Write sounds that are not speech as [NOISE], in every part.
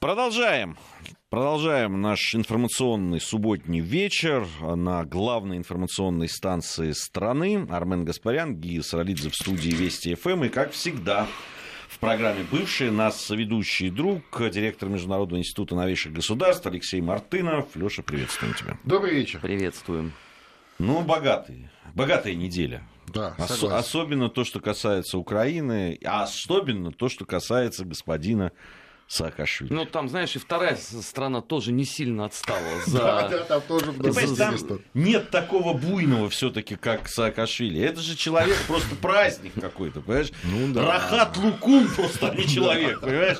Продолжаем. Продолжаем наш информационный субботний вечер на главной информационной станции страны. Армен Гаспарян, Гия Саралидзе в студии Вести ФМ. И, как всегда, в программе бывший нас ведущий друг, директор Международного института новейших государств Алексей Мартынов. Леша, приветствуем тебя. Добрый вечер. Приветствуем. Ну, богатый. Богатая неделя. Да, Ос- особенно то, что касается Украины, а особенно то, что касается господина Саакашвили. Ну, там, знаешь, и вторая страна тоже не сильно отстала [LAUGHS] Да, за... да, там тоже там нет такого буйного все-таки, как Саакашвили. Это же человек, просто праздник какой-то, понимаешь? Ну да. Рахат Лукум просто, а не [LAUGHS] человек, понимаешь?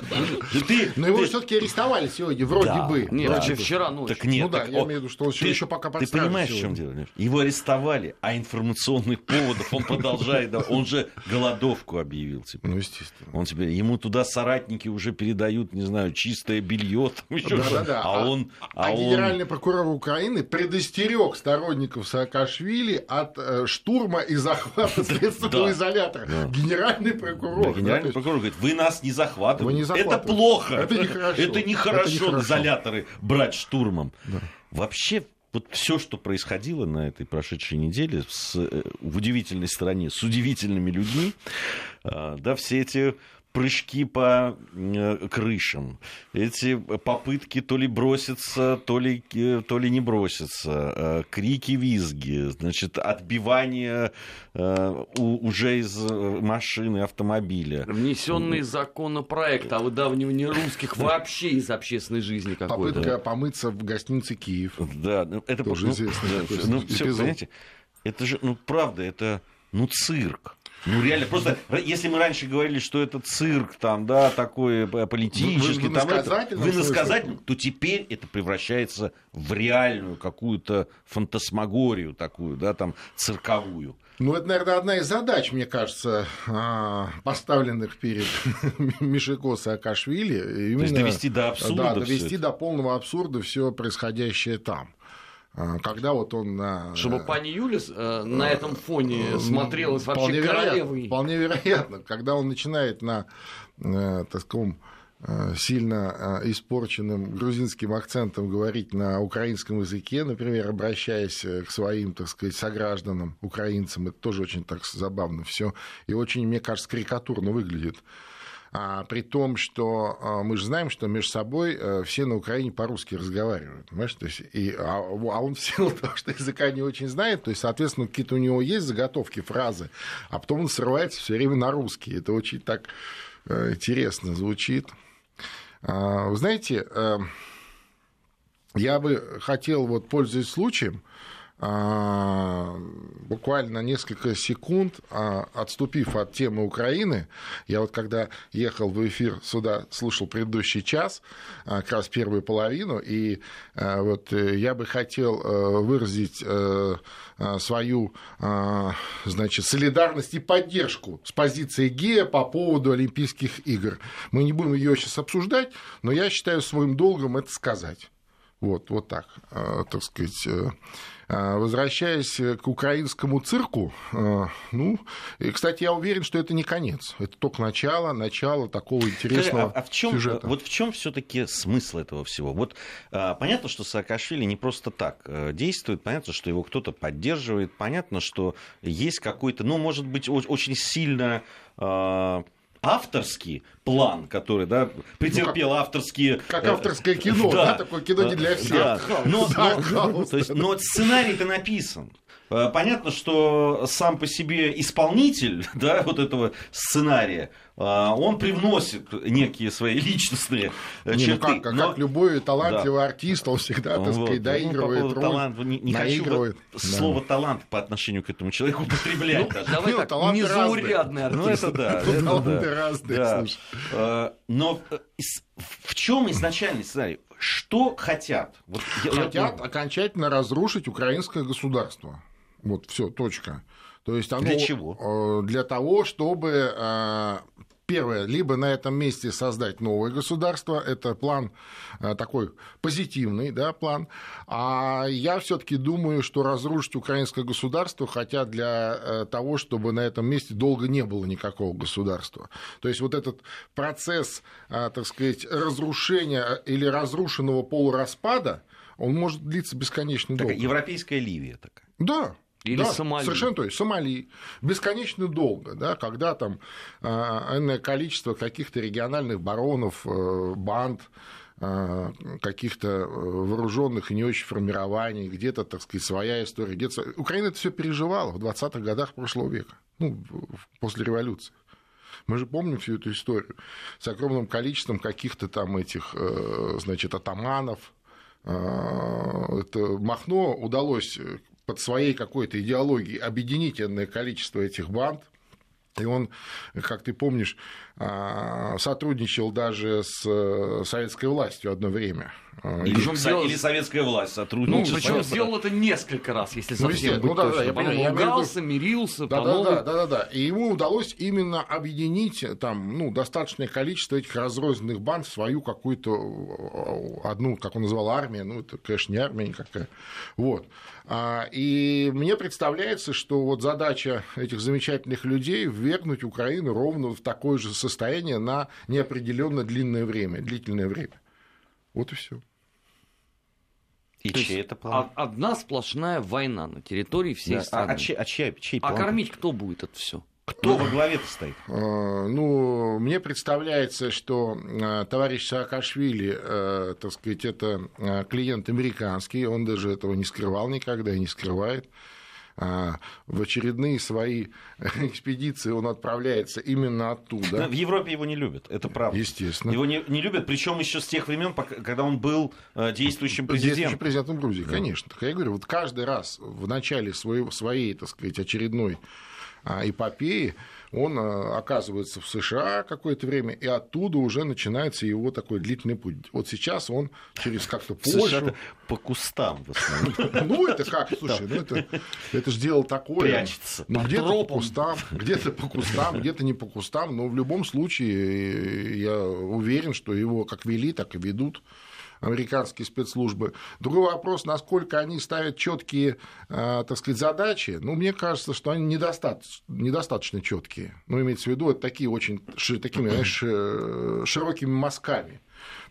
Ты, Но его все-таки арестовали сегодня, вроде бы. Не, Да. вообще вчера ночью. Так нет, Ну да, я имею в виду, что он еще пока Ты понимаешь, в чем дело? Его арестовали, а информационных поводов он продолжает. Он же голодовку объявил теперь. Ну, естественно. Он теперь, ему туда соратники уже передают, не знаю, чистое белье, [LAUGHS] там еще Да, да, да. а он, А, а он- генеральный прокурор Украины предостерег сторонников Саакашвили от э, штурма и захвата [LAUGHS] следственного Да. изолятора. Да. Генеральный Да, прокурор. да, генеральный есть- прокурор говорит, вы нас не захватываете. Вы не Это захватываете. плохо. Это нехорошо. Это нехорошо, Это нехорошо. изоляторы брать штурмом. Вообще, вот все, что происходило на этой прошедшей неделе с, э, в удивительной стране, с удивительными людьми, а, да, все эти прыжки по э, крышам, эти попытки то ли броситься, то ли, э, то ли не броситься, э, крики, визги, значит, отбивание уже из машины, автомобиля. Внесенный законопроект о выдавливании русских вообще из общественной жизни какой-то. Попытка помыться в гостинице Киев. Да, ну, это Тоже ну, известный ну, понимаете, это же, ну, правда, это, ну, цирк. Ну, реально, просто, если мы раньше говорили, что это цирк, там, да, такой э, политический, там, это, иносказательном в иносказательном, смысле. то теперь это превращается в реальную какую-то фантасмагорию такую, да, там, цирковую. Ну, это, наверное, одна из задач, мне кажется, а, поставленных перед [LAUGHS] Мишико Саакашвили. Именно, довести до абсурда Да, довести до полного абсурда все происходящее там. А, Когда вот он на... Чтобы пани Юлис э, на этом фоне смотрелась Вполне вообще вероятно, королевой. Вполне вероятно. Когда он начинает на э, таком э, сильно э, испорченным грузинским акцентом говорить на украинском языке, например, обращаясь э, к своим, так сказать, согражданам, украинцам, это тоже очень так забавно все и очень, мне кажется, карикатурно выглядит. А, при том, что а, мы же знаем, что между собой э, все на Украине по-русски разговаривают. Понимаешь? То есть, и, а, а он [LAUGHS] в силу того, что языка не очень знает, то есть, соответственно, какие-то у него есть заготовки, фразы, а потом он срывается все время на русский. Это очень так э, интересно звучит. А, Вы знаете, э, я бы хотел, вот, пользуясь случаем, а, буквально несколько секунд, а, отступив от темы Украины, я вот когда ехал в эфир сюда, слушал предыдущий час, а, как раз первую половину, и а, вот э, я бы хотел э, выразить э, а, свою, а, значит, солидарность и поддержку с позиции ГЕА по поводу Олимпийских игр. Мы не будем ее сейчас обсуждать, но я считаю своим долгом это сказать. Вот, вот так, так сказать. Э, э, Возвращаясь к украинскому цирку, э, ну, и, кстати, я уверен, что это не конец. Это только начало, начало такого интересного Скажи, а, а в чем, сюжета. вот в чем все-таки смысл этого всего? Вот а, понятно, что Саакашвили не просто так э, действует, понятно, что его кто-то поддерживает, понятно, что есть какой-то, ну, может быть, очень сильно а, авторский план, который, да, претерпел авторские... Как э, авторское кино, [LAUGHS] да, такое кино не для всех. Да, но, [LAUGHS] Да, но- то есть, да. но сценарий-то написан. Э, Понятно, что сам по себе исполнитель [LAUGHS] да, вот этого сценария, э, он привносит некие свои личностные э, Не, ну черты. как, как, но- как любой талантливый артист, он всегда, так вот, сказать, ну, доигрывает по поводу роль, таланта, не, не хочу наигрывает. вот Да. слово талант по отношению к этому человеку употреблять. Ну, даже. давай Ну, так, незаурядный Ну, артист. это да. Тут [LAUGHS] это таланты да. разные, Да. слушай. Но в чем изначальный сценарий? Что хотят? Вот я- я- Хотят окончательно разрушить украинское государство. Вот, все, точка. То есть оно Для чего? э, Для того, чтобы э, первое, либо на этом месте создать новое государство, это план э, такой позитивный, да, план, а я все-таки думаю, что разрушить украинское государство хотят для того, чтобы на этом месте долго не было никакого государства. То есть вот этот процесс, так сказать, разрушения или разрушенного полураспада, он может длиться бесконечно такая долго. Европейская Ливия такая. Да, или да, Сомали. Совершенно то есть Сомали. Бесконечно долго, да, когда там э, количество каких-то региональных баронов, э, банд, э, каких-то э, вооруженных и не очень формирований, где-то, так сказать, своя история. Где-то... Украина это все переживала в 20-х годах прошлого века, ну, после революции. Мы же помним всю эту историю с огромным количеством каких-то там этих, э, значит, атаманов. Это Махно удалось под своей какой-то идеологией объединить энное количество этих банд, и он, как ты помнишь, а, сотрудничал даже с э, советской властью одно время. А, или, причем делал... или советская власть сотрудничала. Ну, причем сделал это несколько раз, если ну, совсем ну, быть ну, да, точно. Да, я понимаю, ругался, я мирился, да, да, да, да, да, да. И ему удалось именно объединить там, ну, достаточное количество этих разрозненных банд в свою какую-то э, одну, как он называл, армию. Ну, это, конечно, не армия никакая. Вот. А, и мне представляется, что вот задача этих замечательных людей ввергнуть Украину ровно в такое же состояние на неопределенно длинное время, длительное время. Вот и все. И То чей это план? Одна сплошная война на территории всей да. страны. А, а, чей, а чей, чей план? А кормить кто будет это все? Кто во главе стоит? А, ну, мне представляется, что а, товарищ Саакашвили, а, так сказать, это клиент американский, он даже этого не скрывал никогда и не скрывает. В очередные свои [LAUGHS] экспедиции он отправляется именно оттуда. В Европе его не любят, это правда. Естественно. Его не, не любят, причем еще с тех времен, когда он был действующим президентом. Действующим президентом Грузии, да. конечно. Так я говорю, вот каждый раз в начале своей, своей так сказать, очередной а, эпопеи, он а, оказывается в США какое-то время, и оттуда уже начинается его такой длительный путь. Вот сейчас он через как-то Польшу... по кустам в основном. [LAUGHS] Ну, это как, слушай, ну это, это же дело такое. Прячется. Ну, где-то по кустам, где-то по кустам, где-то не по кустам, но в любом случае я уверен, что его как вели, так и ведут американские спецслужбы. Другой вопрос, насколько они ставят четкие, э, так сказать, задачи. Ну, мне кажется, что они недостаточно, недостаточно четкие. Ну, имеется в виду, это такие очень такими, знаешь, э, широкими мазками.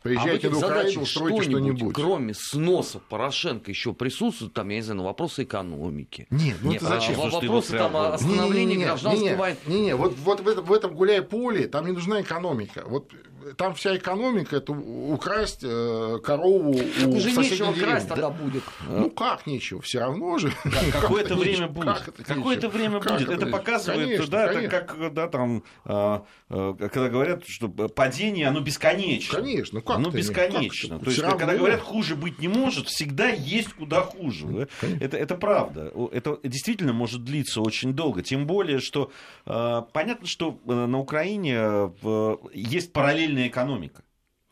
Приезжайте а в Украину, устройте что-нибудь. Кроме сноса Порошенко еще присутствует, там, я не знаю, на вопросы экономики. Нет, ну Нет, это зачем? А, вопросы там остановления гражданской войны. Не-не, вот, вот в, этом, в этом гуляй поле, там не нужна экономика. Вот там вся экономика это украсть э, корову так у уже нечего красть тогда будет. Ну как нечего, все равно же. [LAUGHS] Какое-то время будет. Какое-то время будет. Это показывает, да, это как, да, там, а, когда говорят, что падение, оно бесконечно. Конечно, ну как Оно бесконечно. То есть, когда говорят, хуже быть не может, всегда есть куда хуже. Это, это правда. Это действительно может длиться очень долго. Тем более, что а, понятно, что э, на Украине есть параллельные параллельная экономика.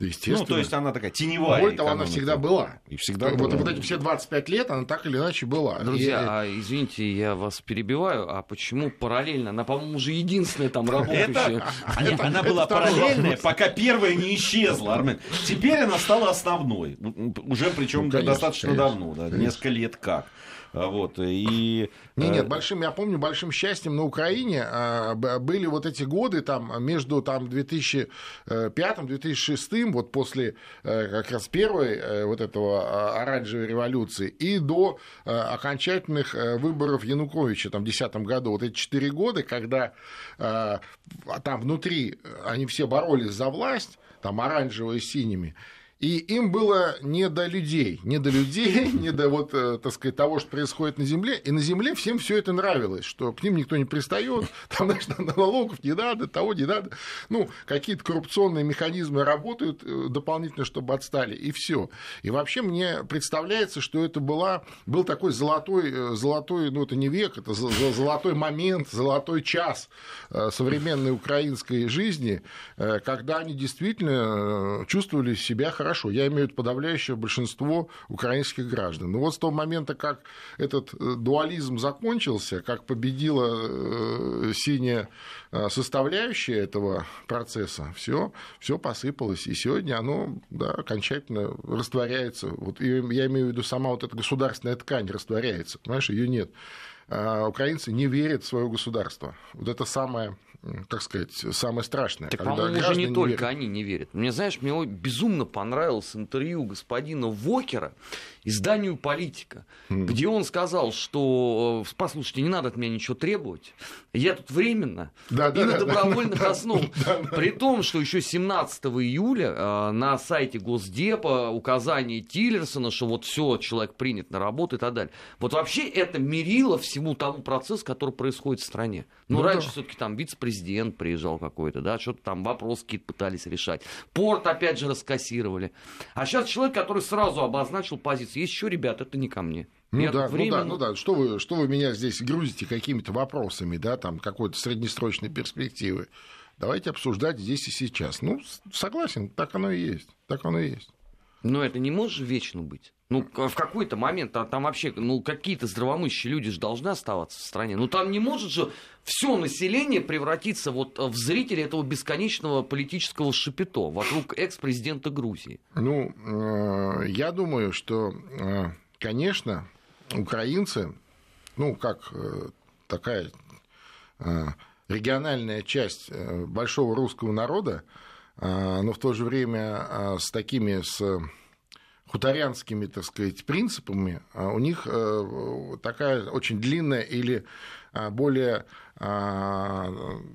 Естественно. Ну, то есть она такая теневая. Более того, она всегда была. И всегда вот, была. вот эти все 25 лет она так или иначе была. Друзья, и... а извините, я вас перебиваю, а почему параллельно? Она, по-моему, уже единственная там работающая. [LAUGHS] Она была параллельная, пока первая не исчезла, Армен. Теперь она стала основной. Уже причем ну, достаточно давно, несколько лет как. А, вот, и... Нет, нет, э, большим, я помню, большим счастьем на Украине а, были вот эти годы там, между там, 2005-2006, вот после э, как раз первой э, вот этого а, оранжевой революции, и до окончательных выборов Януковича там, в 2010 году. Вот эти четыре года, когда там внутри они все боролись за власть, там оранжевые с синими, и им было не до людей, не до людей, [LAUGHS] не до вот, э, так сказать, того, что происходит на Земле. И на Земле всем все это нравилось, что к ним никто не пристает, [LAUGHS] там, знаешь, налогов не надо, того не надо. Ну, какие-то коррупционные механизмы работают э, дополнительно, чтобы отстали, и все. И вообще мне представляется, что это была, был такой золотой, э, золотой, ну, это не век, это золотой момент, золотой час современной украинской жизни, когда они действительно чувствовали себя хорошо хорошо. Я имею в виду подавляющее большинство украинских граждан. Но вот с того момента, как этот э, дуализм закончился, как победила синяя составляющая этого процесса, все, все посыпалось. И сегодня оно да, окончательно растворяется. Вот я имею в виду сама вот эта государственная ткань растворяется. Понимаешь, ее нет. А украинцы не верят в свое государство. Вот это самое как сказать, самое страшное. Так, по-моему, уже не, не только верят. они не верят. Мне, знаешь, мне безумно понравилось интервью господина Вокера изданию «Политика», mm. где он сказал, что, э, послушайте, не надо от меня ничего требовать, я тут временно да, и да, на да, добровольных да. основах. При том, что еще 17 июля э, на сайте Госдепа указание Тиллерсона, что вот все, человек принят на работу и так далее. Вот вообще это мерило всему тому процессу, который происходит в стране. Ну, ну раньше да. все-таки там вице-президент приезжал какой-то, да, что-то там вопросы какие-то пытались решать. Порт опять же раскассировали. А сейчас человек, который сразу обозначил позицию, еще, ребят, это не ко мне. Ну Нет, да, время... ну да, ну да. Что вы, что вы меня здесь грузите какими-то вопросами, да, там какой-то среднесрочной перспективы? Давайте обсуждать здесь и сейчас. Ну, согласен, так оно и есть. Так оно и есть. Но это не может вечно быть. Ну, в какой-то момент там, там вообще, ну, какие-то здравомыслящие люди же должны оставаться в стране. Ну, там не может же все население превратиться вот в зрителя этого бесконечного политического шапито вокруг экс-президента Грузии. Ну, э, я думаю, что, э, конечно, украинцы, ну, как э, такая региональная часть большого русского народа, но в то же время с такими, с хуторянскими, так сказать, принципами, а у них э, такая очень длинная или а, более, а,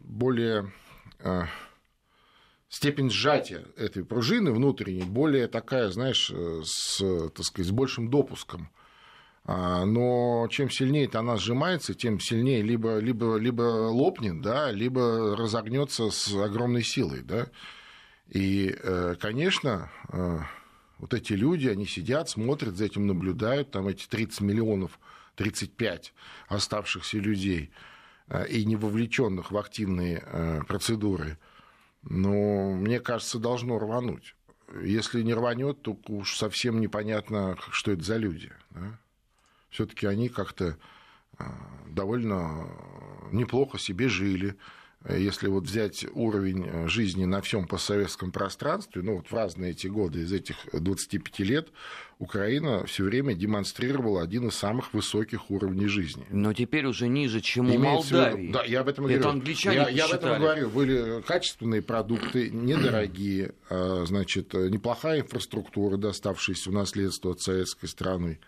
более степень сжатия этой пружины внутренней более такая, знаешь, с, так сказать, с большим допуском. Но чем сильнее она сжимается, тем сильнее либо, либо, либо лопнет, да, либо разогнется с огромной силой. Да. И, э, конечно, э, вот эти люди, они сидят, смотрят, за этим наблюдают, там эти 30 миллионов, 35 оставшихся людей э, и не вовлеченных в активные э, процедуры, но мне кажется, должно рвануть. Если не рванет, то уж совсем непонятно, что это за люди. Да? Все-таки они как-то э, довольно неплохо себе жили, если вот взять уровень э, жизни на всем постсоветском пространстве, ну вот в разные эти годы из этих 25 лет Украина все время демонстрировала один из самых высоких уровней жизни. Но теперь уже ниже, чем у Молдавии. Да, я об этом Это говорю. англичане я, я об этом говорю. Были качественные продукты, недорогие, а, значит, неплохая инфраструктура, доставшаяся в наследство от советской страны,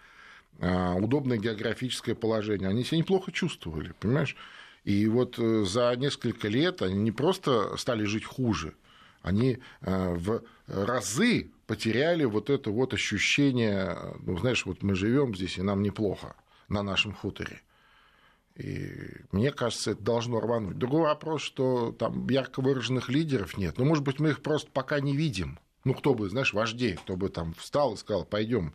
а, удобное географическое положение. Они себя неплохо чувствовали, понимаешь? И вот э, за несколько лет они не просто стали жить хуже, они э, в разы потеряли вот это вот ощущение, ну, знаешь, вот мы живем здесь, и нам неплохо на нашем хуторе. И мне кажется, это должно рвануть. Другой вопрос, что там ярко выраженных лидеров нет. Ну, может быть, мы их просто пока не видим. Ну, кто бы, знаешь, вождей, кто бы там встал и сказал, пойдем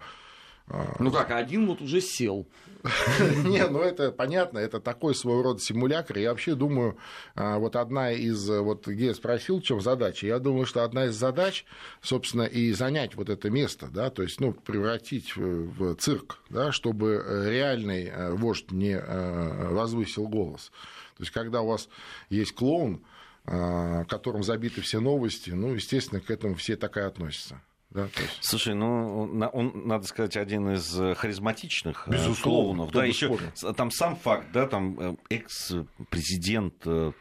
ну как, один вот уже сел. [LAUGHS] Не, ну это понятно, это такой своего рода симулятор. Я вообще думаю, а, вот одна из, вот где я спросил, в чем задача, я думаю, что одна из задач, собственно, и занять вот это место, да, то есть, ну, превратить в цирк, да, чтобы реальный э, вождь не э, возвысил голос. То есть, когда у вас есть клоун, а, которым забиты все новости, ну, естественно, к этому все так и относятся. Да, есть... Слушай, ну он, надо сказать, один из э, харизматичных э, Безусловно, клоунов. Да, еще там сам факт, да, там э, экс-президент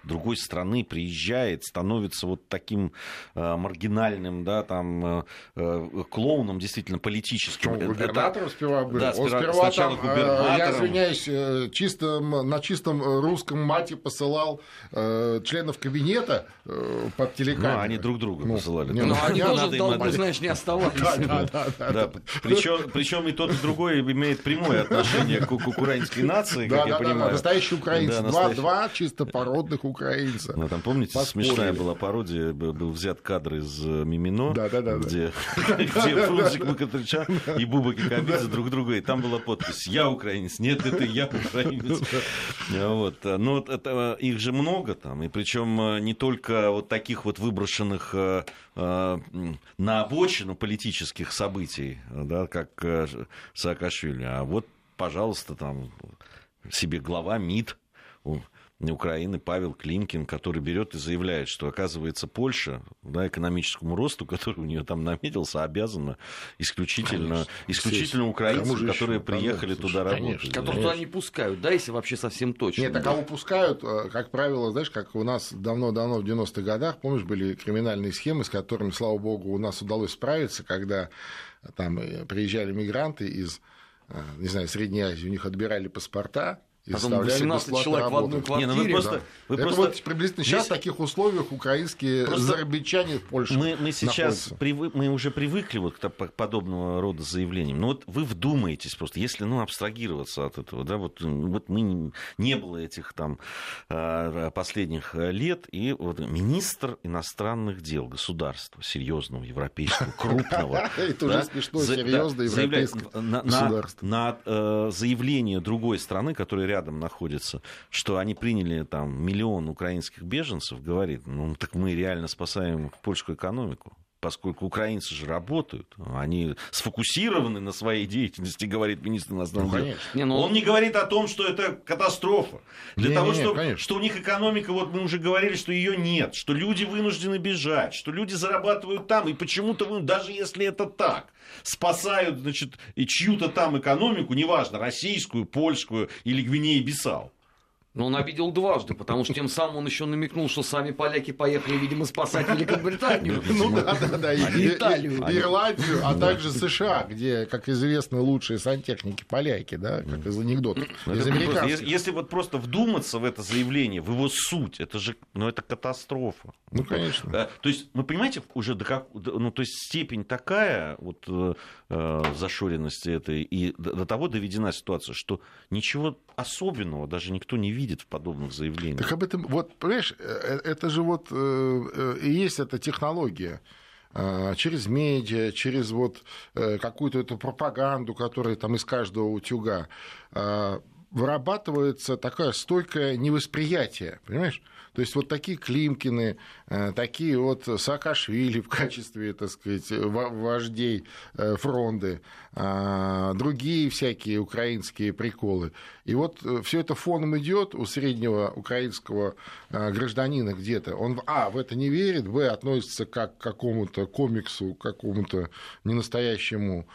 другой страны приезжает, становится вот таким маргинальным, да, там клоуном, действительно политическим. Он губернатором Это... сперва был. Да, он сперва сначала там, губернатором. я извиняюсь, чистым, на чистом русском мате посылал членов кабинета под телекамеру. Ну, они друг друга ну, посылали. Ну, они тоже в долгу, знаешь, не оставались. Да, да, да, да. Причем, причем и тот, и другой имеет прямое отношение к, к украинской нации, как я понимаю. Да, настоящие украинцы. Два, два чисто породных украинца. Ну, там, помните, смешная была пародия, был взят кадр из э, Мимино, где, [LAUGHS] [LAUGHS] где Фрунзик Макатрича и Буба Кикабидзе друг друга, и там была подпись «Я украинец», «Нет, это я украинец». [LAUGHS] Вот. Но это, их же много там, и причем э, не только вот таких вот выброшенных э, на обочину, политических событий, да, как э, Саакашвили. А вот, пожалуйста, там себе глава МИД Украины Павел Климкин, который берет и заявляет, что, оказывается, Польша да, экономическому росту, [LAUGHS] который у нее там наметился, обязана исключительно, конечно, исключительно украинцам, которые приехали конечно, туда конечно, работать. Которых туда не пускают, да, если вообще совсем точно. Нет, а кого пускают, э, как правило, знаешь, как у нас давно-давно в 90-х годах, помнишь, были криминальные схемы, с которыми, слава богу, у нас удалось справиться, когда там э, приезжали мигранты из э, не знаю, Средней Азии, у них отбирали паспорта, и Потом 18 человек работу. в одной квартире. Не, ну просто, да. вы Это просто... вот приблизительно сейчас в таких условиях украинские просто... зарабичане в Польше мы, мы сейчас привы... мы уже привыкли вот к подобного рода заявлениям. Но вот вы вдумаетесь просто, если ну, абстрагироваться от этого, да, вот, вот мы не было этих там а, последних лет, и вот министр иностранных дел государства, серьезного, европейского, [LAUGHS] крупного. И тоже смешно, серьезно европейского государства. На э, заявление другой страны, которая рядом находится, что они приняли там миллион украинских беженцев, говорит, ну так мы реально спасаем польскую экономику поскольку украинцы же работают, они сфокусированы на своей деятельности, говорит министр иностранных ну, дел. Не, ну... Он не говорит о том, что это катастрофа. Для не, того, не, что, что у них экономика, вот мы уже говорили, что ее нет, что люди вынуждены бежать, что люди зарабатывают там, и почему-то, даже если это так, спасают, значит, и чью-то там экономику, неважно, российскую, польскую или Гвинеи-Бисау. Но он обидел дважды, потому что тем самым он еще намекнул, что сами поляки поехали, видимо, спасать Великобританию. Ну да, да, да, Италию. Ирландию, а также США, где, как известно, лучшие сантехники поляки, да, как из анекдотов. Ну. Если вот просто вдуматься в это заявление, в его суть, это же, ну это катастрофа. Ну, конечно. То есть, вы понимаете, уже до как, ну, то есть степень такая вот э, э зашоренности этой, и до того доведена ситуация, что ничего особенного даже никто не видит в подобных заявлениях. Так об этом, вот, понимаешь, э, э, это же вот э, и есть эта технология через медиа, через вот какую-то эту пропаганду, которая там из каждого утюга вырабатывается такое стойкое невосприятие, понимаешь? То есть вот такие Климкины, э, такие вот Саакашвили в качестве, так сказать, вождей э, фронды, а, другие всякие украинские приколы. И вот э, все это фоном идет у среднего украинского гражданина где-то. Он, а, в это не верит, б, относится как к какому-то комиксу, к какому-то ненастоящему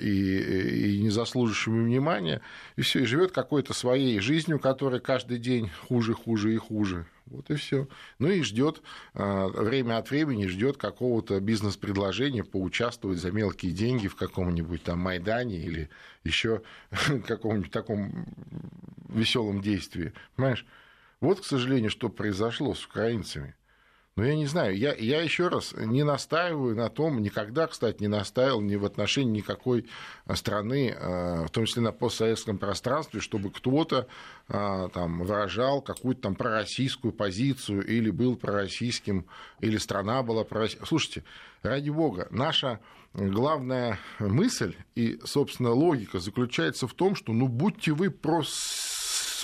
и, и не заслуживающими внимания, и все, и живет какой-то своей жизнью, которая каждый день хуже, хуже и хуже. Вот и все. Ну и ждет а, время от времени ждет какого-то бизнес-предложения поучаствовать за мелкие деньги в каком-нибудь там Майдане или еще [LAUGHS] каком-нибудь таком веселом действии. Понимаешь? Вот, к сожалению, что произошло с украинцами. Но я не знаю, я, я еще раз не настаиваю на том, никогда, кстати, не настаивал ни в отношении никакой а, страны, а, в том числе на постсоветском пространстве, чтобы кто-то а, там выражал какую-то там пророссийскую позицию или был пророссийским, или страна была пророссийская. Слушайте, ради бога, наша главная мысль и, собственно, логика заключается в том, что ну будьте вы просто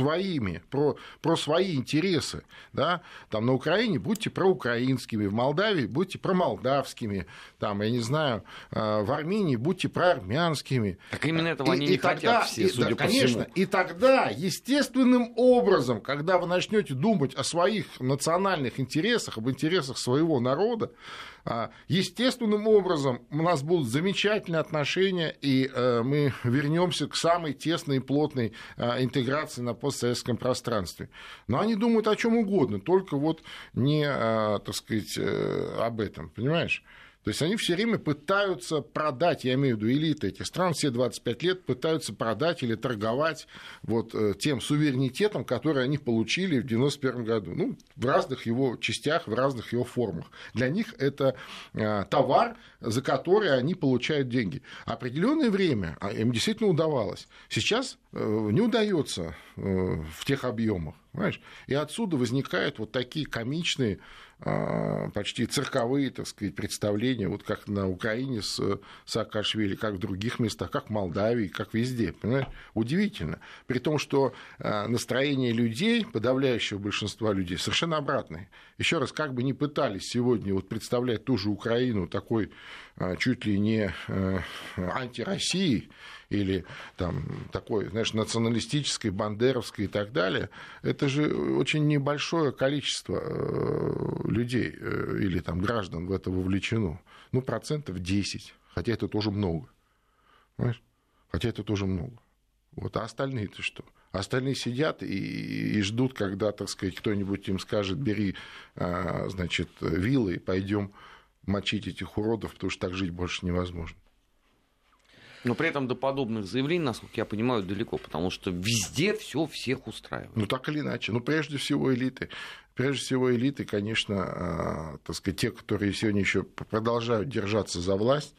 своими, про, про свои интересы. Да? Там на Украине будьте проукраинскими, в Молдавии будьте промолдавскими, там, я не знаю, э, в Армении будьте проармянскими. Так именно этого и, они и не тогда, хотят все, и, судя да, по конечно, всему. И тогда, естественным образом, когда вы начнете думать о своих национальных интересах, об интересах своего народа, а, естественным образом у нас будут замечательные отношения, и э, мы вернемся к самой тесной и плотной а, интеграции на постсоветском пространстве. Но они думают о чем угодно, только вот не, а, так сказать, э, об этом, понимаешь? То есть они все время пытаются продать, я имею в виду элиты этих стран, все 25 лет пытаются продать или торговать вот э, тем суверенитетом, который они получили в 1991 году. Ну, в разных его частях, в разных его формах. Для них это э, товар, за который они получают деньги. Определенное время а им действительно удавалось. Сейчас э, не удается в тех объемах. Понимаешь? И отсюда возникают вот такие комичные, почти цирковые, так сказать, представления, вот как на Украине с Саакашвили, как в других местах, как в Молдавии, как везде. Понимаешь? Удивительно. При том, что а, настроение людей, подавляющего большинства людей, совершенно обратное. Еще раз, как бы ни пытались сегодня вот представлять ту же Украину такой а, чуть ли не антироссией, или там такой, знаешь, националистической, бандеровской и так далее, это же очень небольшое количество э, людей э, или там граждан в это вовлечено. Ну, процентов 10, хотя это тоже много. Понимаешь? Хотя это тоже много. Вот, а остальные-то что? Остальные сидят и, и ждут, когда, так сказать, кто-нибудь им скажет, бери, а, значит, вилы и пойдем мочить этих уродов, потому что так жить больше невозможно. Но при этом до подобных заявлений, насколько я понимаю, далеко, потому что везде все всех устраивает. Ну, так или иначе. Ну, прежде всего, элиты. Прежде всего, элиты, конечно, а, так сказать, те, которые сегодня еще продолжают держаться за власть,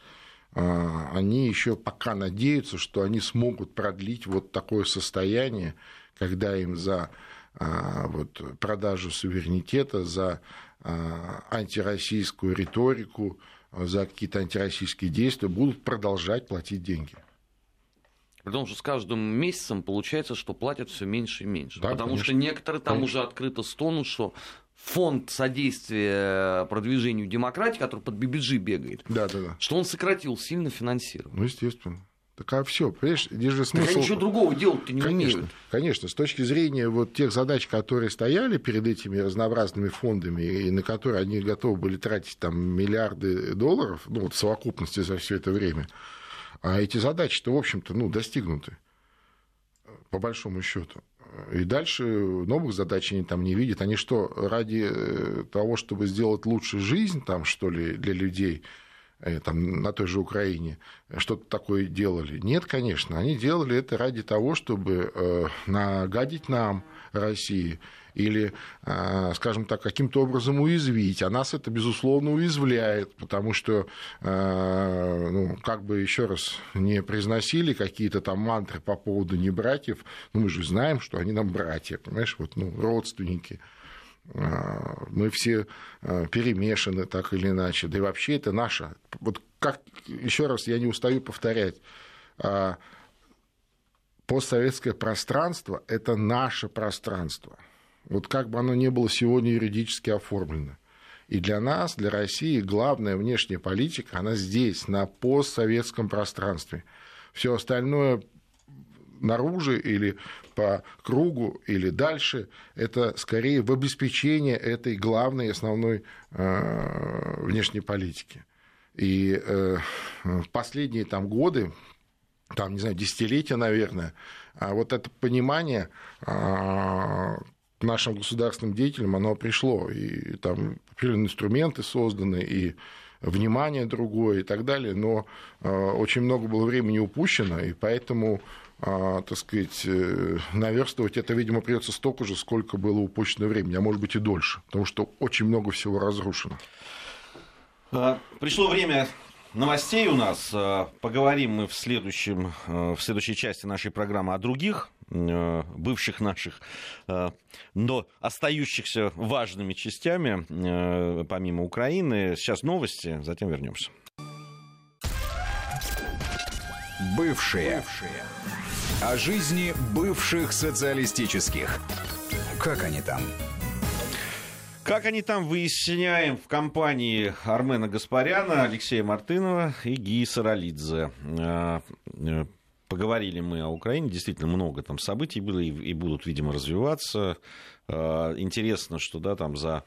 а, они еще пока надеются, что они смогут продлить вот такое состояние, когда им за а, вот, продажу суверенитета, за антироссийскую риторику, за какие-то антироссийские действия будут продолжать платить деньги. Потому что с каждым месяцем получается, что платят все меньше и меньше. Да, Потому конечно. что некоторые там конечно. уже открыто стонут, что фонд содействия продвижению демократии, который под BBG бегает, да, да, да. что он сократил сильно финансирование. Ну, естественно. Так а все, понимаешь, здесь же смысл... Так ничего другого делать-то не конечно, умеют. Конечно, с точки зрения вот тех задач, которые стояли перед этими разнообразными фондами, и на которые они готовы были тратить там миллиарды долларов, ну вот в совокупности за все это время, а эти задачи-то, в общем-то, ну, достигнуты, по большому счету. И дальше новых задач они там не видят. Они что, ради э, того, чтобы сделать лучше жизнь там, что ли, для людей, там, на той же Украине что-то такое делали. Нет, конечно, они делали это ради того, чтобы э, нагадить нам, России, или, э, скажем так, каким-то образом уязвить. А нас это, безусловно, уязвляет, потому что, ну, как бы еще раз не произносили какие-то там мантры по поводу не братьев, ну, мы же знаем, что они нам братья, понимаешь, вот, ну, родственники. А, мы все а, перемешаны так или иначе. Да и вообще это наше. Вот как, еще раз, я не устаю повторять, а, постсоветское пространство – это наше пространство. Вот как бы оно ни было сегодня юридически оформлено. И для нас, для России, главная внешняя политика, она здесь, на постсоветском пространстве. Все остальное наружу или по кругу или дальше, это скорее в обеспечение этой главной основной э, внешней политики. И э, последние там, годы, там, не знаю, десятилетия, наверное, а вот это понимание а, к нашим государственным деятелям, оно пришло. И там определенные инструменты созданы, и внимание другое и так далее, но э, очень много было времени упущено, и поэтому а, так сказать, э, наверстывать это, видимо, придется столько же, сколько было упущено времени, а может быть и дольше, потому что очень много всего разрушено. А, пришло время новостей у нас. А, поговорим мы в, следующем, в следующей части нашей программы о других бывших наших, но остающихся важными частями, помимо Украины. Сейчас новости, затем вернемся. Бывшие. Бывшие. О жизни бывших социалистических. Как они там? Как они там, выясняем в компании Армена Гаспаряна, Алексея Мартынова и Гии Саралидзе. А, э, поговорили мы о Украине, действительно много там событий было и будут, видимо, развиваться. А, интересно, что да, там за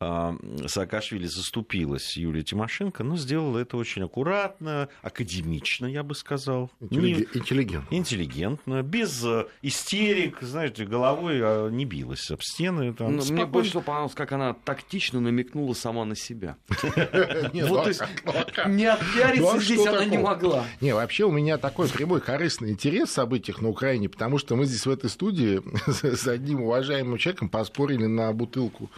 Саакашвили заступилась Юлия Тимошенко, но сделала это очень аккуратно, академично, я бы сказал. Интеллигентно. Интеллигентно, без э, истерик, знаете, головой а, не билась об стены. Там, ну, мне больше всего понравилось, как она тактично намекнула сама на себя. [LAUGHS] Вот, то есть, [LAUGHS] не отпиариться ну, здесь она не могла. Не, вообще у меня такой прямой корыстный интерес в событиях на Украине, потому что мы здесь в этой студии [LAUGHS] с одним уважаемым человеком поспорили на бутылку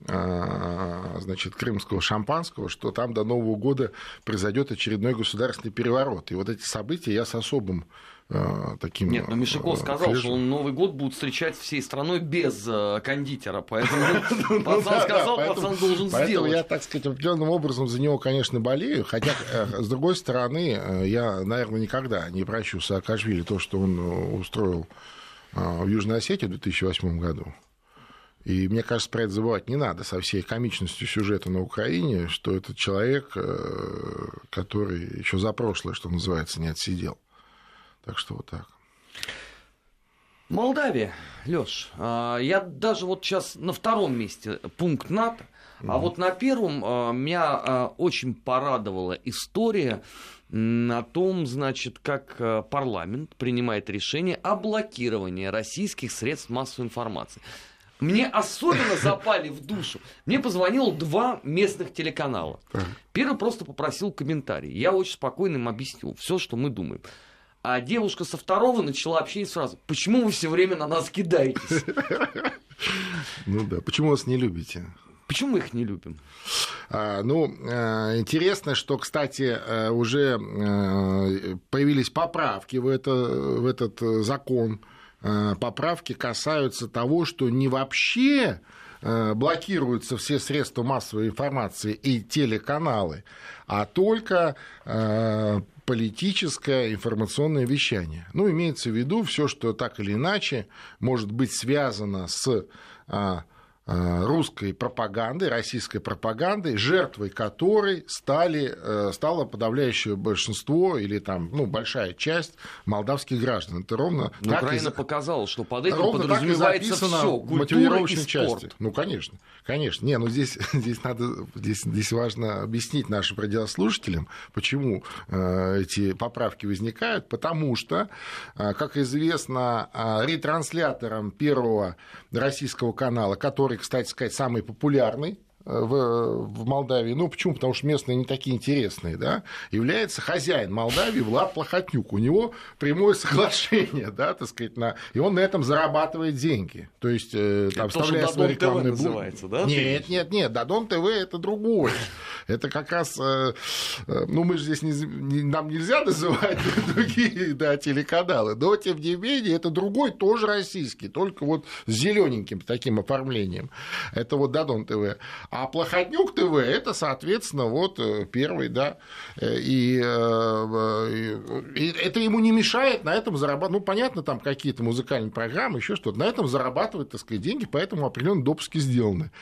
значит, крымского шампанского, что там до Нового года произойдет очередной государственный переворот. И вот эти события я с особым Э, таким... Нет, но Мишаков э, сказал, флешем. что он Новый год будет встречать всей страной без э, кондитера, поэтому [LAUGHS] ну пацан сказал, пацан должен сделать. я, так сказать, определенным образом за него, конечно, болею, хотя, с другой стороны, я, наверное, никогда не прощу Саакашвили то, что он устроил в Южной Осетии в 2008 году. И мне кажется, про это забывать не надо со всей комичностью сюжета на Украине, что этот человек, который еще за прошлое, что называется, не отсидел. Так что вот так. Молдавия, Лёш, а, я даже вот сейчас на втором месте пункт НАТО, mm а вот на первом а, меня а, очень порадовала история о том, значит, как парламент принимает решение о блокировании российских средств массовой информации. Мне особенно запали в душу. Мне позвонило два местных телеканала. Первый просто попросил комментарий. Я очень спокойно им объяснил все, что мы думаем. А девушка со второго начала общение сразу. Почему вы все время на нас кидаетесь? Ну да, почему вас не любите? Почему мы их не любим? А, ну, э, интересно, что, кстати, э, уже э, появились поправки в, это, в этот закон. Поправки касаются того, что не вообще блокируются все средства массовой информации и телеканалы, а только политическое информационное вещание. Ну, имеется в виду все, что так или иначе может быть связано с Э, русской пропаганды, российской пропаганды, жертвой которой стали, э, стало подавляющее большинство или там, ну, большая часть молдавских граждан. Это ровно Но так Украина и... показала, что под этим ровно подразумевается все, культура и спорт. Части. Ну, конечно, конечно. Не, ну здесь, [LAUGHS] здесь надо, здесь, здесь важно объяснить нашим радиослушателям, почему э, эти поправки возникают, потому что, э, как известно, э, ретранслятором первого российского канала, который кстати сказать, самый популярный в, в Молдавии, ну почему? Потому что местные не такие интересные, да, является хозяин Молдавии Влад Плохотнюк. У него прямое соглашение, [LAUGHS] да, так сказать, на... и он на этом зарабатывает деньги. То есть, э, там, вставляя свои рекламные блоки. называется, да? Нет, нет, нет, Дадон ТВ это другое. Это как раз, э, э, ну мы же здесь, не, не, нам нельзя называть [LAUGHS] другие да, телеканалы, но тем не менее это другой, тоже российский, только вот с зелененьким таким оформлением. Это вот Дадон ТВ. А Плохотнюк ТВ это, соответственно, вот э, первый, да, э, и, э, и это ему не мешает на этом зарабатывать, ну, понятно, там какие-то музыкальные программы, еще что-то, на этом зарабатывать, так сказать, деньги, поэтому определенные допуски сделаны.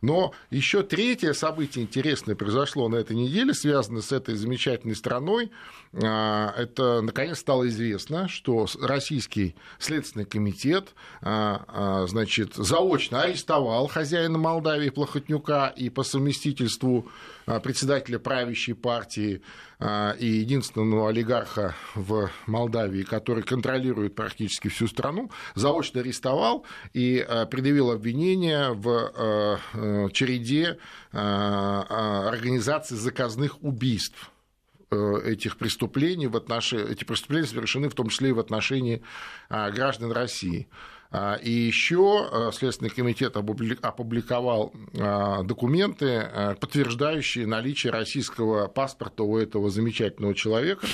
Но еще третье событие интересное произошло на этой неделе, связанное с этой замечательной страной. А, это, наконец, стало известно, что Российский Следственный комитет а, а, значит, заочно арестовал хозяина Молдавии Плохотнюка и по совместительству председателя правящей партии и единственного олигарха в Молдавии, который контролирует практически всю страну, заочно арестовал и предъявил обвинение в череде организаций заказных убийств Э, этих преступлений в отношении, эти преступления совершены в том числе и в отношении граждан России. А, и еще э, Следственный комитет опубликовал а, документы, э, подтверждающие наличие российского паспорта у этого замечательного человека,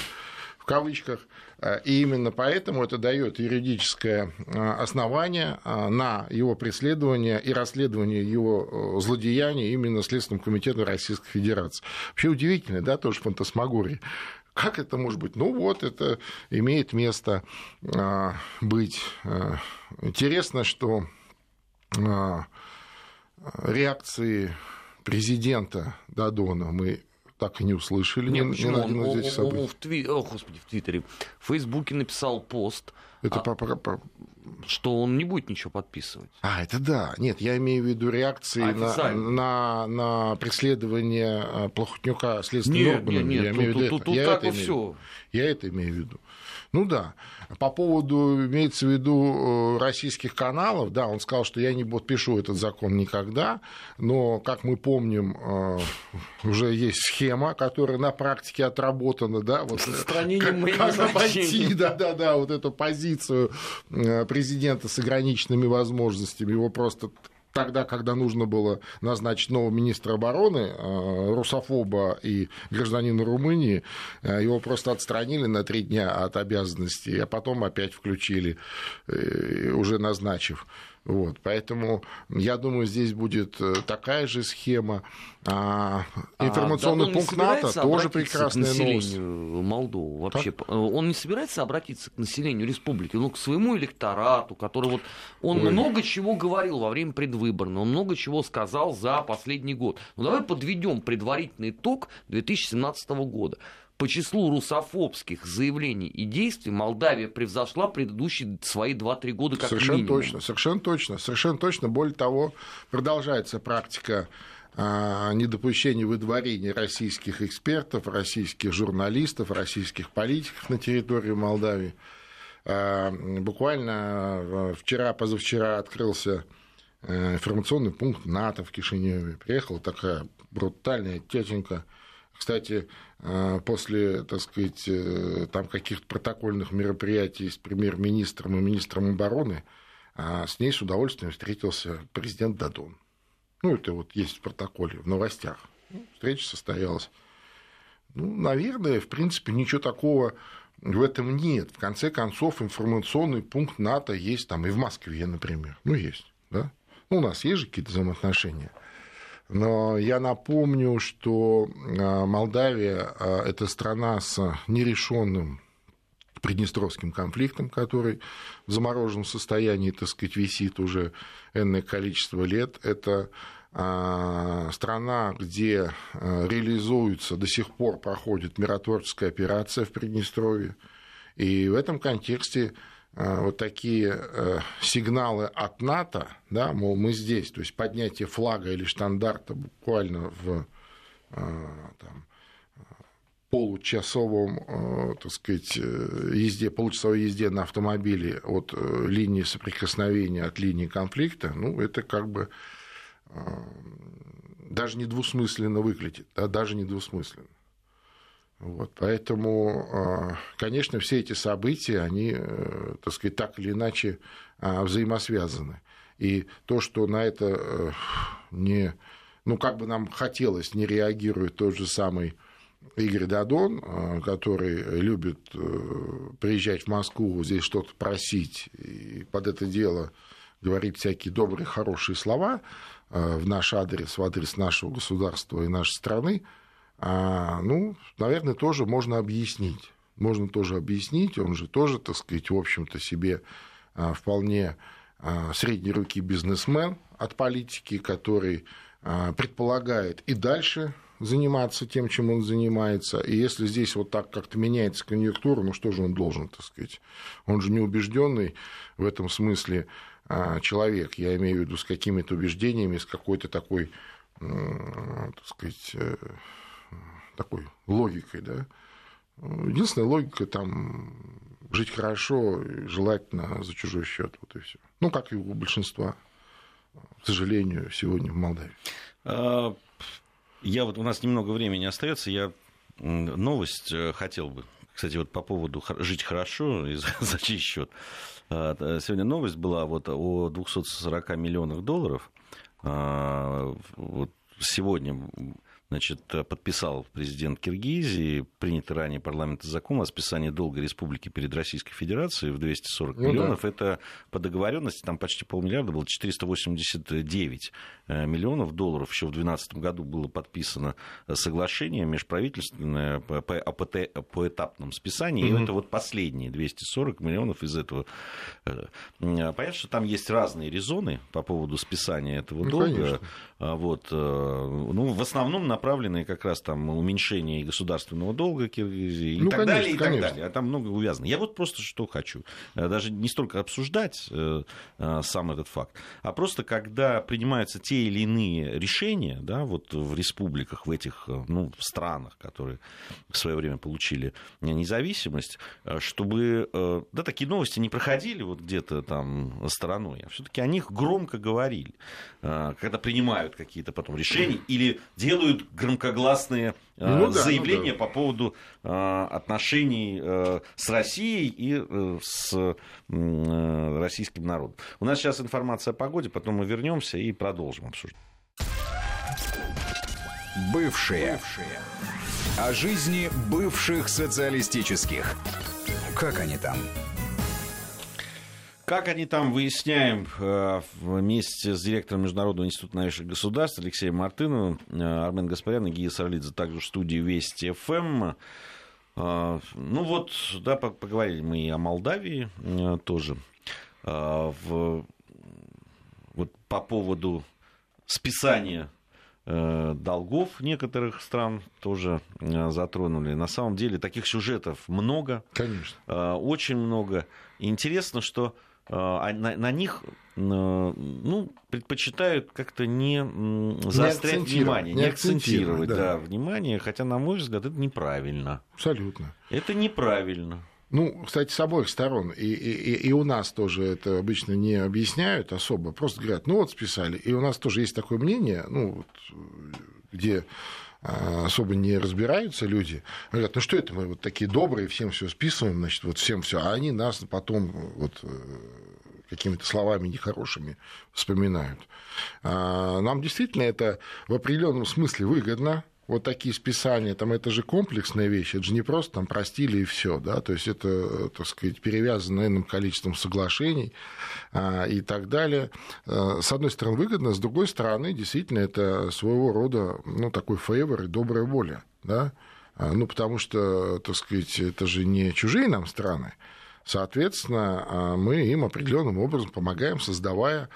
в кавычках, Э, и именно поэтому это дает юридическое основание на его преследование и расследование его злодеяний именно Следственным комитетом Российской Федерации. Вообще удивительно, да, тоже фантасмагория. Как это может быть? Ну вот, это имеет место быть. Интересно, что реакции президента Дадона мы так и не услышали Нет, ни, почему? ни один из этих событий. В, тви... О, господи, в Твиттере. В Фейсбуке написал пост, это а... по, по, по... что он не будет ничего подписывать. А, это да. Нет, я имею в виду реакции на, на, на преследование э, Плохотнюка следственным нет, органом. Нет, нет, я тут, имею тут, это. тут я как бы все. Я это имею в виду. Ну да. По поводу, имеется в виду э, российских каналов, да, он сказал, что я не подпишу этот закон никогда, но, как мы помним, э, уже есть схема, которая на практике отработана, да, вот как, как обойти, да, да, да, вот эту позицию э, президента с ограниченными возможностями, его просто тогда, когда нужно было назначить нового министра обороны, э, русофоба и гражданина Румынии, э, его просто отстранили на три дня от обязанностей, а потом опять включили, э, уже назначив. Вот, поэтому я думаю, здесь будет такая же схема. А, а информационный а пункт НАТО тоже прекрасная новость. Молдову вообще. Так? Он не собирается обратиться к населению республики, ну, к своему электорату, который вот... Он Ой. много чего говорил во время предвыборного, он много чего сказал за последний год. Ну, давай подведем предварительный итог 2017 года. По числу русофобских заявлений и действий Молдавия превзошла предыдущие свои 2-3 года как совершенно минимум. точно, совершенно точно, совершенно точно. Более того, продолжается практика а, недопущения выдворения российских экспертов, российских журналистов, российских политиков на территории Молдавии. А, буквально а, вчера, позавчера открылся э, информационный пункт НАТО в Кишиневе. Приехала такая брутальная тетенька – кстати, э, после, так сказать, э, там каких-то протокольных мероприятий с премьер-министром и министром обороны, а с ней с удовольствием встретился президент Дадон. Ну, это вот есть в протоколе, в новостях. Ну, встреча состоялась. Ну, наверное, в принципе, ничего такого в этом нет. В конце концов, информационный пункт НАТО есть там и в Москве, например. Ну, есть, да? Ну, у нас есть же какие-то взаимоотношения. Но я напомню, что а, Молдавия а, – это страна с нерешенным Приднестровским конфликтом, который в замороженном состоянии, так сказать, висит уже энное количество лет. Это а, страна, где реализуется, до сих пор проходит миротворческая операция в Приднестровье. И в этом контексте вот такие э, сигналы от НАТО, да, мол, мы здесь, то есть поднятие флага или штандарта буквально в э, там, получасовом, так сказать, езде, получасовой езде на автомобиле от линии соприкосновения, от линии конфликта, ну, это как бы даже не двусмысленно выглядит, да, даже не двусмысленно. Вот, поэтому, а, конечно, все эти события, они, э, так сказать, так или иначе а, взаимосвязаны. И то, что на это э, не, ну, как бы нам хотелось, не реагирует тот же самый Игорь Дадон, а, который любит э, приезжать в Москву, здесь что-то просить, и под это дело говорить всякие добрые, хорошие слова в наш адрес, в адрес нашего государства и нашей страны, а, ну, наверное, тоже можно объяснить. Можно тоже объяснить, он же тоже, так сказать, в общем-то себе а, вполне а, средней руки бизнесмен от политики, который а, предполагает и дальше заниматься тем, чем он занимается. И если здесь вот так как-то меняется конъюнктура, ну что же он должен, так сказать? Он же не убежденный в этом смысле человек, я имею в виду с какими-то убеждениями, с какой-то такой, так сказать, э, такой логикой, да. Единственная логика там жить хорошо, желательно за чужой счет, вот и все. Ну, как и у большинства, к сожалению, сегодня в Молдавии. А, я вот у нас немного времени остается, я новость э, хотел бы, кстати, вот по поводу жить хорошо и за, [LAUGHS] за чей счет. А, сегодня новость была вот о 240 миллионах долларов. А, вот сегодня значит, подписал президент Киргизии, принятый ранее парламент закон о списании долга республики перед Российской Федерацией в 240 ну, миллионов. Да. Это по договоренности, там почти полмиллиарда было, 489 э, миллионов долларов. Еще в 2012 году было подписано соглашение межправительственное по, по, по этапному списанию. Угу. И это вот последние 240 миллионов из этого. Э, понятно, что там есть разные резоны по поводу списания этого ну, долга. Конечно. А вот, э, ну, в основном направленные как раз там уменьшение государственного долга Киргизии и ну, так конечно, далее, и конечно. так далее. А там много увязано. Я вот просто что хочу. Э, даже не столько обсуждать э, сам этот факт, а просто когда принимаются те или иные решения, да, вот в республиках, в этих ну, странах, которые в свое время получили независимость, чтобы да, такие новости не проходили вот где-то там стороной, а все-таки о них громко говорили, когда принимают какие-то потом решения или делают громкогласные э, ну, да, заявления ну, да. по поводу э, отношений э, с Россией и э, с э, российским народом. У нас сейчас информация о погоде, потом мы вернемся и продолжим обсуждение. Бывшие. Бывшие. О жизни бывших социалистических. Как они там? Как они там, выясняем э, вместе с директором Международного института новейших государств Алексеем Мартыновым, э, Армен Гаспарян и Гия Сарлидзе также в студии Вести ФМ. Э, ну вот, да, поговорили мы и о Молдавии тоже. В, вот по поводу списания долгов некоторых стран тоже затронули. На самом деле таких сюжетов много. Конечно. Очень много. интересно, что а, а на, на них ну, предпочитают как-то не заострять не внимание, не, не акцентировать, да. да, внимание, хотя, на мой взгляд, это неправильно. Абсолютно. Это неправильно. Ну, кстати, с обоих сторон. И, и, и у нас тоже это обычно не объясняют особо. Просто говорят, ну вот списали. И у нас тоже есть такое мнение, ну, вот, где особо не разбираются люди. Говорят, ну что это мы вот такие добрые, всем все списываем, значит, вот всем все, а они нас потом вот э, какими-то словами нехорошими вспоминают. А, нам действительно это в определенном смысле выгодно, вот такие списания, там это же комплексная вещь, это же не просто там простили и все, да, то есть это, так сказать, перевязано иным количеством соглашений а, и так далее. А, с одной стороны выгодно, с другой стороны действительно это своего рода, ну, такой фейвор и добрая воля, да, а, ну, потому что, так сказать, это же не чужие нам страны, соответственно, а, мы им определенным образом помогаем, создавая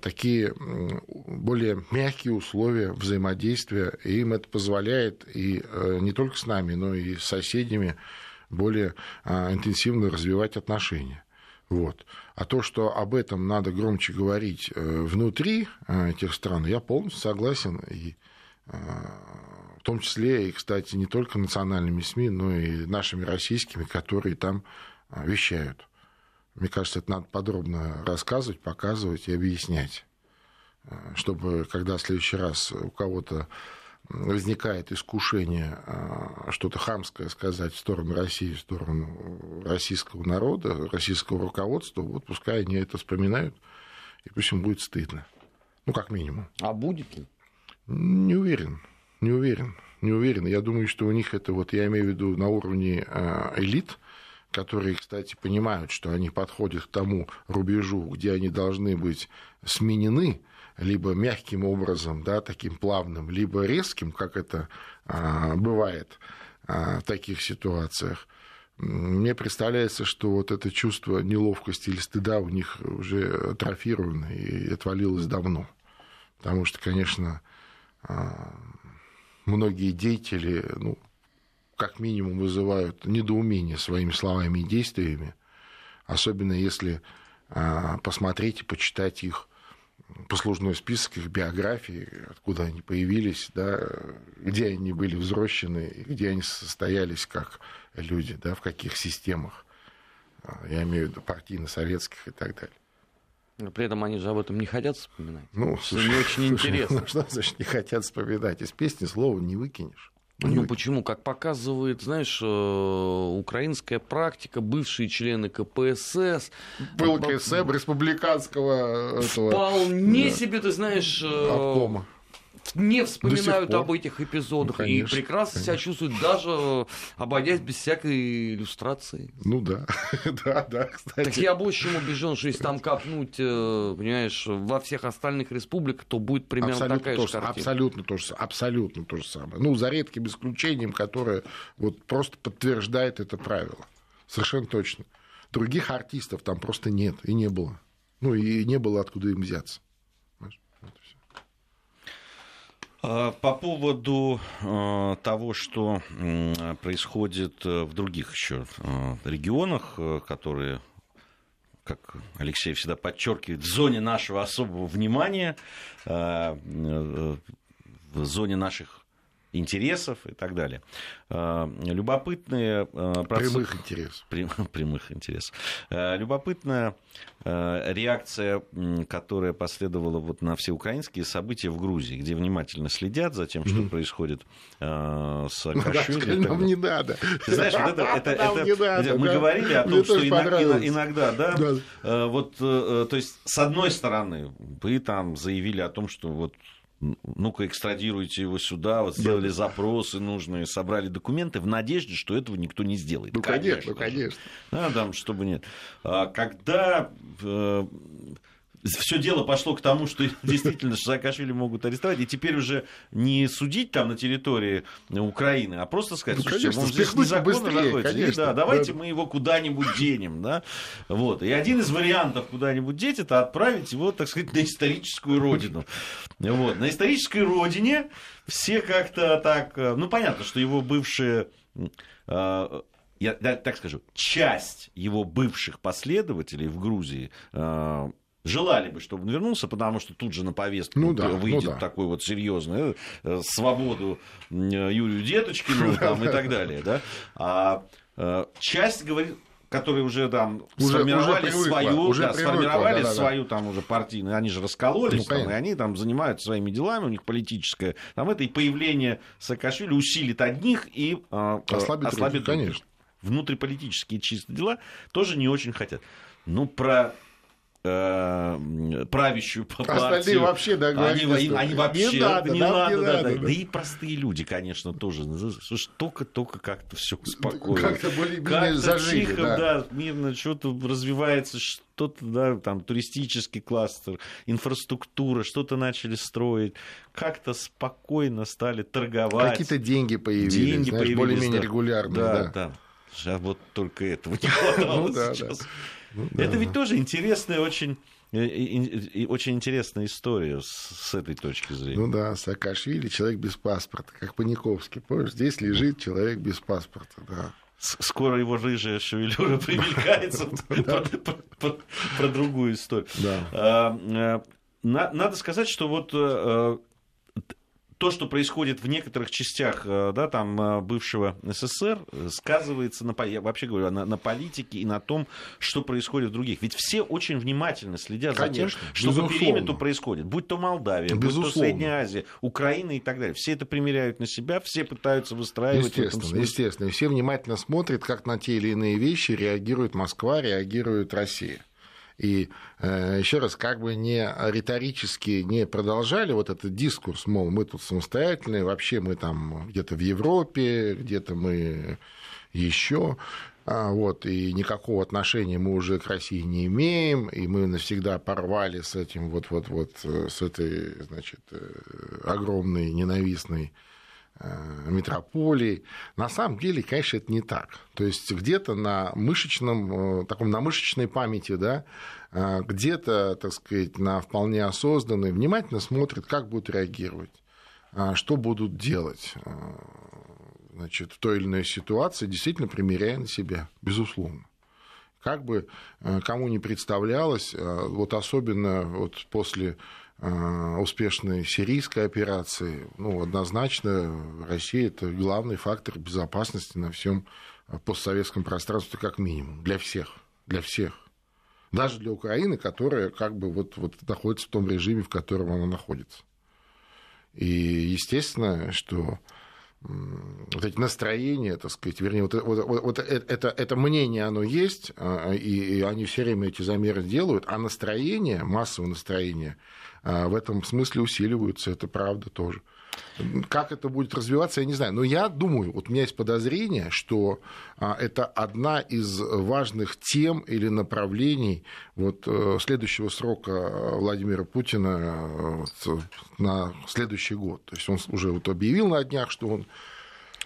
такие более мягкие условия взаимодействия, и им это позволяет и э, не только с нами, но и с соседями более э, интенсивно развивать отношения. Вот. А то, что об этом надо громче говорить внутри этих стран, я полностью согласен. И, в том числе, и, кстати, не только национальными СМИ, но и нашими российскими, которые там вещают. Мне кажется, это надо подробно рассказывать, показывать и объяснять, э, чтобы, когда в следующий раз у кого-то возникает искушение э, что-то хамское сказать в сторону России, в сторону российского народа, российского руководства, вот пускай они это вспоминают, и пусть им будет стыдно. Ну, как минимум. А будет ли? Не уверен, не уверен, не уверен. Я думаю, что у них это, вот я имею в виду на уровне э, элит, которые, кстати, понимают, что они подходят к тому рубежу, где они должны быть сменены, либо мягким образом, да, таким плавным, либо резким, как это а, бывает а, в таких ситуациях. Мне представляется, что вот это чувство неловкости или стыда у них уже атрофировано и отвалилось давно. Потому что, конечно, а, многие деятели, ну, как минимум вызывают недоумение своими словами и действиями, особенно если а, посмотреть и почитать их послужной список, их биографии, откуда они появились, да, где они были взрослены, где они состоялись как люди, да, в каких системах. А, я имею в виду партийно-советских и так далее. Но при этом они же об этом не хотят вспоминать. Ну, слушай, не очень слушай, [LAUGHS] интересно. Ну, что значит не хотят вспоминать? Из песни слова не выкинешь. Ну почему? Как показывает, знаешь, э, украинская практика, бывшие члены КПСС. Был КСМ республиканского этого. Вполне да. себе, ты знаешь... Э, Обкома не вспоминают об этих эпизодах ну, конечно, и прекрасно конечно. себя чувствуют, даже обойдясь без всякой иллюстрации. Ну да, [LAUGHS] да, да, кстати. Так я больше чем убежден, что если там копнуть, э, понимаешь, во всех остальных республиках, то будет примерно абсолютно такая же картина. Абсолютно то же, абсолютно то же самое. Ну, за редким исключением, которое вот просто подтверждает это правило. Совершенно точно. Других артистов там просто нет и не было. Ну, и не было откуда им взяться. А, по поводу а, того, что происходит э, в других еще а, регионах, э, которые, как Алексей всегда подчеркивает, в зоне нашего особого внимания, э, в зоне наших интересов и так далее. Любопытные... Прямых интересов. [LAUGHS] Прямых интересов. Любопытная реакция, которая последовала вот на все украинские события в Грузии, где внимательно следят за тем, что mm-hmm. происходит с Саакашвили. Ну, нам не надо. Ты знаешь, вот это, это, это, не надо, мы да. говорили о том, Мне что иногда, иногда, да, да, вот, то есть, с одной стороны, вы там заявили о том, что вот ну-ка экстрадируйте его сюда, вот сделали да. запросы нужные, собрали документы в надежде, что этого никто не сделает. Ну, конечно, ну, конечно. Да, там, чтобы нет. А когда э, все дело пошло к тому, что [LAUGHS] действительно Саакашвили могут арестовать, и теперь уже не судить там на территории Украины, а просто сказать, ну, слушайте, конечно, он здесь незаконно находится, конечно, да, давайте да. мы его куда-нибудь денем, да, вот. И один из вариантов куда-нибудь деть, это отправить его, так сказать, на историческую родину. Вот. На исторической родине все как-то так, ну, понятно, что его бывшие а, я так скажу, часть его бывших последователей в Грузии а, желали бы, чтобы он вернулся, потому что тут же на повестку ну, да, выйдет ну, да. такой вот серьезный э, свободу Юрию Деточкину [LAUGHS] там, и так далее. Да? А э, часть говорит, которые уже там уже, сформировали уже привыкла, свою, уже да, привыкла, сформировали да, да, свою там уже партийную, они же раскололись, ну, там, и они там занимаются своими делами, у них политическое, там это и появление Саакашвили усилит одних и э, ослабит, ослабит других. Конечно. Внутриполитические чисто дела тоже не очень хотят. Ну, про э, правящую партию. Остальные вообще, да, они, они, они вообще не надо, не надо, не да, надо, да, да. да и простые люди, конечно, тоже. Слушай, только-только как-то все спокойно. Как-то более-менее зажили, тихо, да. да, мирно, что-то развивается, что-то, да, там, туристический кластер, инфраструктура, что-то начали строить, как-то спокойно стали торговать. Какие-то деньги появились, деньги знаешь, появились, более-менее да. регулярные, да. да. да. Вот только этого не хватало [LAUGHS] ну, да, сейчас. Да. Ну, да. Это ведь тоже интересная очень э, и очень интересная история с, с этой точки зрения. Ну да, Саакашвили человек без паспорта, как Паниковский. Помнишь, здесь лежит человек без паспорта, да. Скоро его рыжая шевелюра [LAUGHS] примелькается [LAUGHS] про другую историю. А, э, надо сказать, что вот э, то, что происходит в некоторых частях э, да, там, э, бывшего СССР, сказывается, на, я вообще говорю, на, на политике и на том, что происходит в других. Ведь все очень внимательно следят Конечно, за тем, что безусловно. по периметру происходит. Будь то Молдавия, безусловно. будь то Средняя Азия, Украина и так далее. Все это примеряют на себя, все пытаются выстраивать. Естественно, естественно. И все внимательно смотрят, как на те или иные вещи реагирует Москва, реагирует Россия. И э, еще раз, как бы не риторически не продолжали вот этот дискурс, мол, мы тут самостоятельные, вообще мы там где-то в Европе, где-то мы еще, а, вот, и никакого отношения мы уже к России не имеем, и мы навсегда порвали с этим вот, вот, вот, с этой, значит, э, огромной ненавистной Э, метрополий. На самом деле, конечно, это не так. То есть где-то на мышечном, э, таком на мышечной памяти, да, э, где-то, так сказать, на вполне осознанной, внимательно смотрит, как будут реагировать, что будут делать значит, в той или иной ситуации, действительно примеряя на себя, безусловно. Как бы кому не представлялось, вот особенно вот после Э, успешной сирийской операции, ну, однозначно Россия это главный фактор безопасности на всем постсоветском пространстве как минимум, для всех, для всех. Даже для Украины, которая как бы вот, вот находится в том режиме, в котором она находится. И естественно, что вот эти настроения, так сказать, вернее, вот, вот, вот, вот это, это мнение, оно есть, а, и, и они все время эти замеры делают, а настроение, массовое настроение, а, в этом смысле усиливаются, это правда тоже. Как это будет развиваться, я не знаю. Но я думаю, вот у меня есть подозрение, что а, это одна из важных тем или направлений вот э, следующего срока Владимира Путина э, на следующий год. То есть он уже вот объявил на днях, что он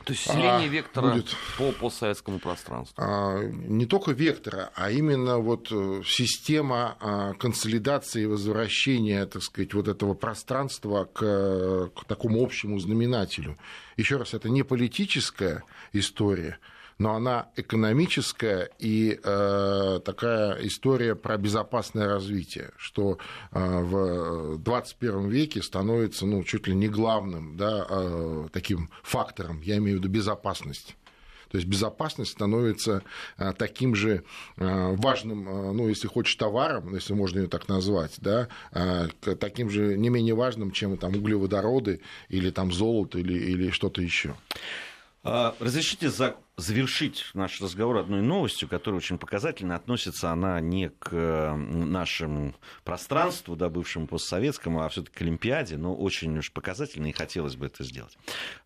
то есть усиление а, вектора будет, по постсоветскому пространству. А, не только вектора, а именно вот э, система а, консолидации и возвращения, так сказать, вот этого пространства к, к такому общему знаменателю. Еще раз, это не политическая история, но она экономическая и э, такая история про безопасное развитие, что э, в 21 веке становится ну, чуть ли не главным да, э, таким фактором, я имею в виду безопасность. То есть безопасность становится а, таким же а, важным, а, ну, если хочешь, товаром, если можно ее так назвать, да, таким же не менее важным, чем там углеводороды или там золото или, или что-то еще. Разрешите за завершить наш разговор одной новостью, которая очень показательно относится она не к нашему пространству, да, бывшему постсоветскому, а все-таки к Олимпиаде, но очень уж показательно, и хотелось бы это сделать.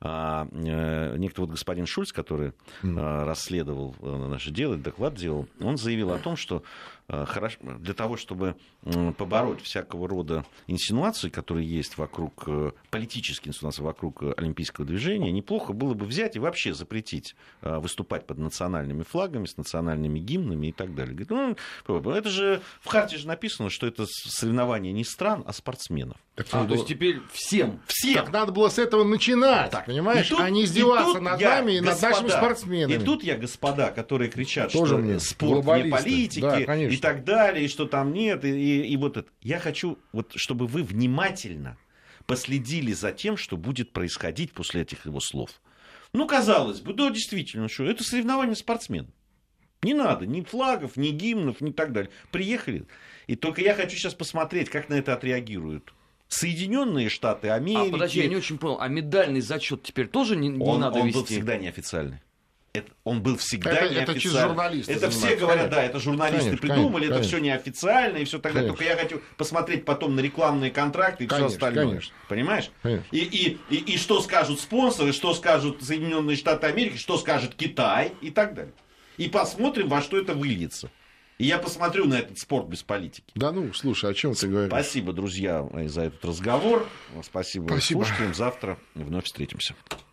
А, э, некто вот господин Шульц, который mm. расследовал э, наше дело, доклад делал, он заявил о том, что Э, для того, чтобы побороть всякого рода инсинуации, которые есть вокруг, э, политические инсинуации вокруг э, олимпийского движения, неплохо было бы взять и вообще запретить выступать под национальными флагами, с национальными гимнами и так далее. Говорит, ну, это же в харте же написано, что это соревнование не стран, а спортсменов. Так, а, то есть теперь всем. Всем. Так надо было с этого начинать, так, понимаешь, тут, а не издеваться над я, нами и господа, над нашими спортсменами. И тут я, господа, которые кричат, Тоже что мне спорт не политики да, и так далее, и что там нет, и, и, и вот это. Я хочу, вот, чтобы вы внимательно последили за тем, что будет происходить после этих его слов. Ну, казалось бы, да, действительно, что это соревнование спортсменов. Не надо ни флагов, ни гимнов, ни так далее. Приехали. И только я хочу сейчас посмотреть, как на это отреагируют Соединенные Штаты Америки. А подожди, я не очень понял, а медальный зачет теперь тоже не, не он, надо он вести? Он был всегда неофициальный. Это, он был всегда это, неофициальный. Это журналисты Это все говорят, конечно. да, это журналисты конечно, придумали, конечно, это все неофициально и все так далее. Только я хочу посмотреть потом на рекламные контракты и конечно, все остальное. Конечно. Понимаешь? Конечно. И, и, и, и что скажут спонсоры, что скажут Соединенные Штаты Америки, что скажет Китай и так далее. И посмотрим, во что это выльется. И я посмотрю на этот спорт без политики. Да ну, слушай, о чем ты говоришь? Спасибо, друзья, за этот разговор. Спасибо, Спасибо. слушателям. Завтра вновь встретимся.